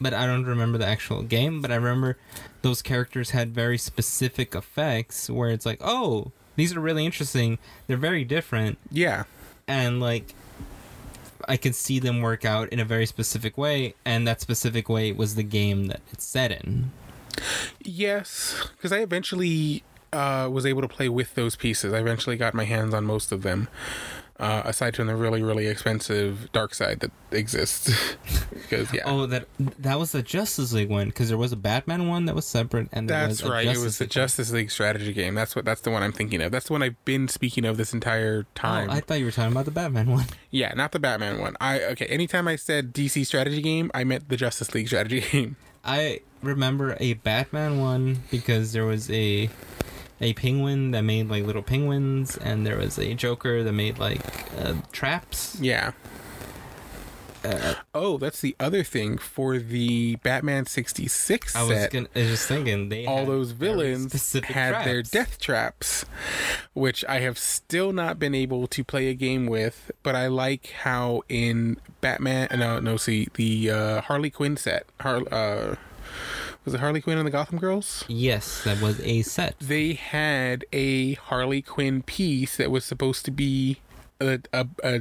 but I don't remember the actual game. But I remember those characters had very specific effects where it's like, oh, these are really interesting. They're very different, Yeah. and like I could see them work out in a very specific way, and that specific way was the game that it's set in. Yes, because I eventually uh, was able to play with those pieces. I eventually got my hands on most of them, uh, aside from the really, really expensive Darkseid that exists. Because yeah, Oh, that that was the Justice League one because there was a Batman one that was separate, and there that's was right. It was the League. Justice League strategy game. That's what. That's the one I'm thinking of. That's the one I've been speaking of this entire time. Oh, I thought you were talking about the Batman one. Yeah, not the Batman one. I okay. Anytime I said DC strategy game, I meant the Justice League strategy game. I remember a Batman one because there was a a penguin that made like little penguins, and there was a Joker that made like uh, traps. Yeah. Uh, Oh, that's the other thing for the Batman '66 I was set. gonna, I was just thinking they all those villains had their death traps, which I have still not been able to play a game with. But I like how in Batman, no, no, see the uh, Harley Quinn set, Har- uh, was it Harley Quinn and the Gotham Girls? Yes, that was a set. they had a Harley Quinn piece that was supposed to be a, a, a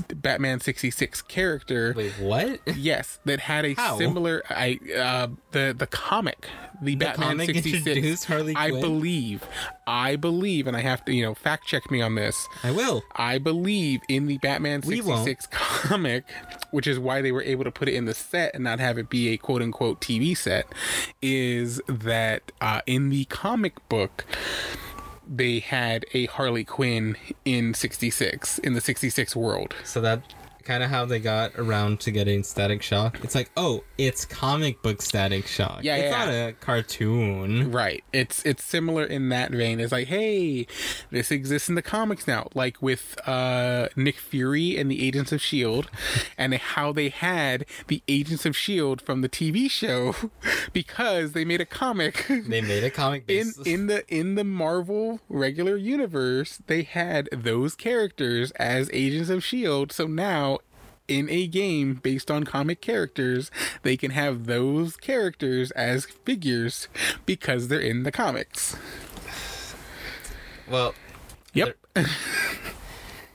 Batman 66 character. Wait, what? Yes, that had a How? similar I uh the the comic, the, Batman comic 66. introduced Harley I Quinn? believe. I believe and I have to, you know, fact check me on this. I will. I believe in the Batman 66 comic, which is why they were able to put it in the set and not have it be a quote unquote TV set, is that uh, in the comic book, they had a Harley Quinn in 66, in the 66 world. So that kind of how they got around to getting Static Shock. It's like, oh, it's comic book Static Shock. Yeah, it's yeah, not a cartoon. Right. It's it's similar in that vein. It's like, hey, this exists in the comics now, like with uh, Nick Fury and the Agents of Shield, and how they had the Agents of Shield from the TV show because they made a comic. They made a comic In in the in the Marvel regular universe, they had those characters as Agents of Shield. So now in a game based on comic characters, they can have those characters as figures because they're in the comics. well, Yep.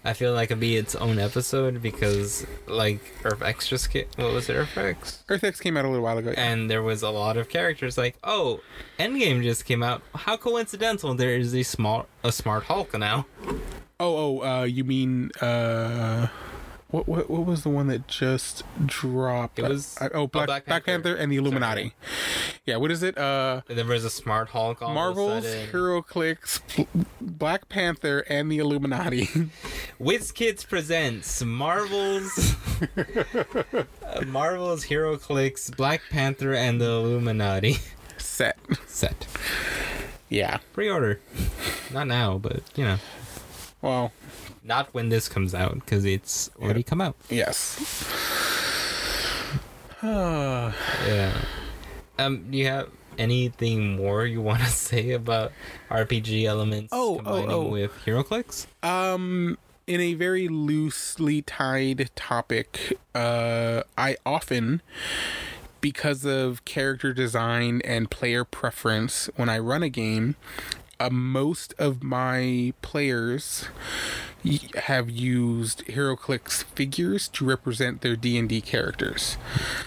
I feel like it'd be its own episode because, like, Earth X just came. What was it, Earth X? Earth X came out a little while ago. And there was a lot of characters like, oh, Endgame just came out. How coincidental! There is a small, a smart Hulk now. Oh, oh, uh, you mean uh, what, what, what was the one that just dropped? It was- Uh, oh, Black, Black Black, Panther. Panther. and the Illuminati. Yeah, what is it? Uh, There was a smart Hulk. Marvel's HeroClix, Black Panther, and the Illuminati. WizKids presents Marvel's Marvel's HeroClix, Black Panther, and the Illuminati Set. set. Yeah. Pre-order. Not now, but you know, Well, not when this comes out because it's already come out. yes. Uh, Yeah. Um, do you have anything more you want to say about RPG elements Oh, oh, combining oh. with HeroClix? Um, in a very loosely tied topic, uh, I often, because of character design and player preference, when I run a game, uh, most of my players have used HeroClix figures to represent their D and D characters.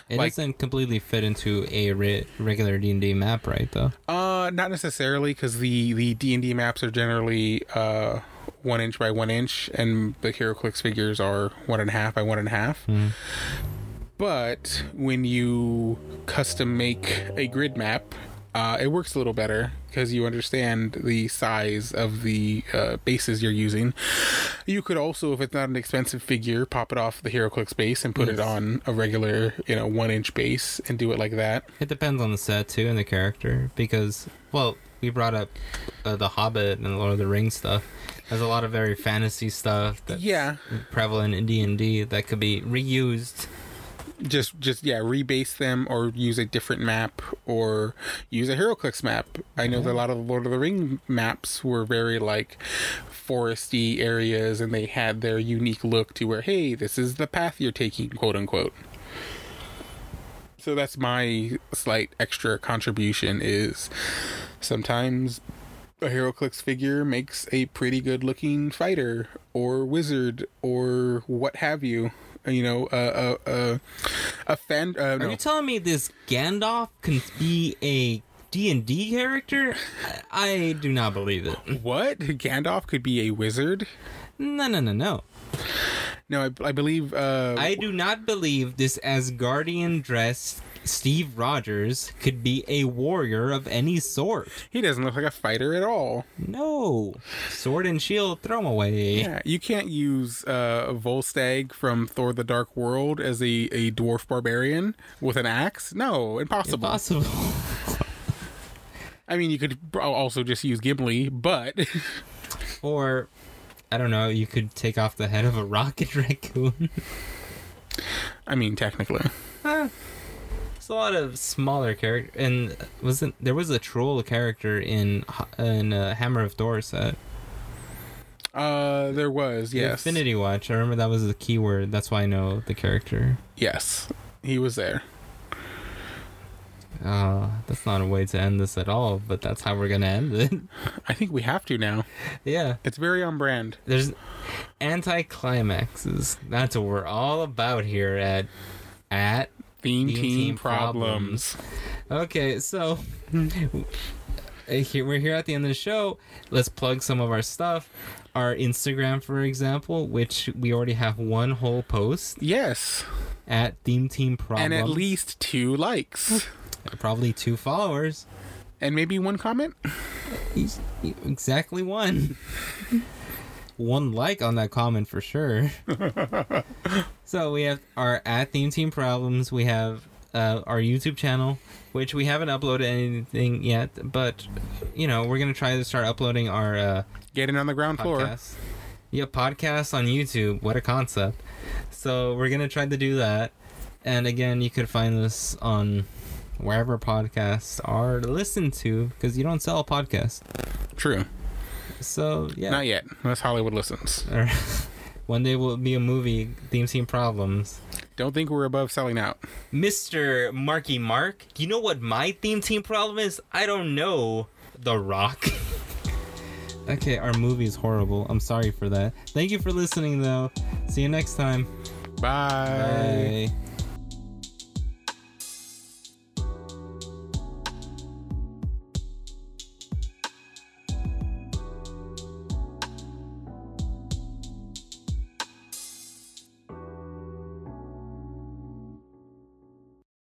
It Like- doesn't completely fit into a re- regular D and D map, right? Though. Uh, not necessarily, because the the D and D maps are generally uh one inch by one inch, and the HeroClix figures are one and a half by one and a half. But when you custom make a grid map, uh, it works a little better because you understand the size of the uh, bases you're using. You could also, if it's not an expensive figure, pop it off the HeroClix base and put it on a regular, you know, one inch base and do it like that. It depends on the set too and the character because, well, we brought up uh, the Hobbit and Lord of the Rings stuff. There's a lot of very fantasy stuff that's Yeah. prevalent in D and D that could be reused. Just just yeah rebase them or use a different map or use a HeroClix map. I know that a lot of the Lord of the Ring maps were very like foresty areas and they had their unique look to where hey this is the path you're taking quote unquote. So that's my slight extra contribution is sometimes a HeroClix figure makes a pretty good looking fighter or wizard or what have you. You know, a a a, a fan. Uh, Are no, you telling me this Gandalf can be a D&D character? I, I do not believe it. what Gandalf could be a wizard? No, no, no, no. No, I, I believe. Uh, I do not believe this Asgardian dressed Steve Rogers could be a warrior of any sort. he doesn't look like a fighter at all. No. Sword and shield, throw him away. Yeah, you can't use uh, Volstagg from Thor: The Dark World as a, a dwarf barbarian with an axe. No, impossible. Impossible. I mean, you could also just use Gimli, but or, I don't know, you could take off the head of a rocket raccoon. I mean, technically. It's a lot of smaller character, and wasn't there was a troll character in in uh, Hammer of Thor set. Uh, there was The yes, Infinity Watch. I remember that was the keyword. That's why I know the character. yes, he was there. Uh, that's not a way to end this at all, but that's how we're gonna end it. I think we have to now. yeah. It's very on brand. There's anti-climaxes. That's what we're all about here at at Theme, Theme team, team problems. Okay, so here we're here at the end of the show. Let's plug some of our stuff. Our Instagram, for example, which we already have one whole post Yes, at Theme Team Problems, and at least two likes, probably two followers. and maybe one comment. Exactly one. one like on that comment for sure. so we have our at Theme Team Problems. We have uh, our YouTube channel, which we haven't uploaded anything yet, but you know we're gonna try to start uploading our uh, Get in on the ground floor. podcast. Yeah, podcast on YouTube. What a concept! So we're gonna try to do that, and again, you could find this on wherever podcasts are listened to because you don't sell a podcast. True. So yeah, Not yet, unless Hollywood listens. One day will be a movie theme team problems. Don't think we're above selling out. Mr. Marky Mark, you know what my theme team problem is? I don't know. The Rock. okay, our movie is horrible. I'm sorry for that. Thank you for listening though. See you next time. Bye. Bye.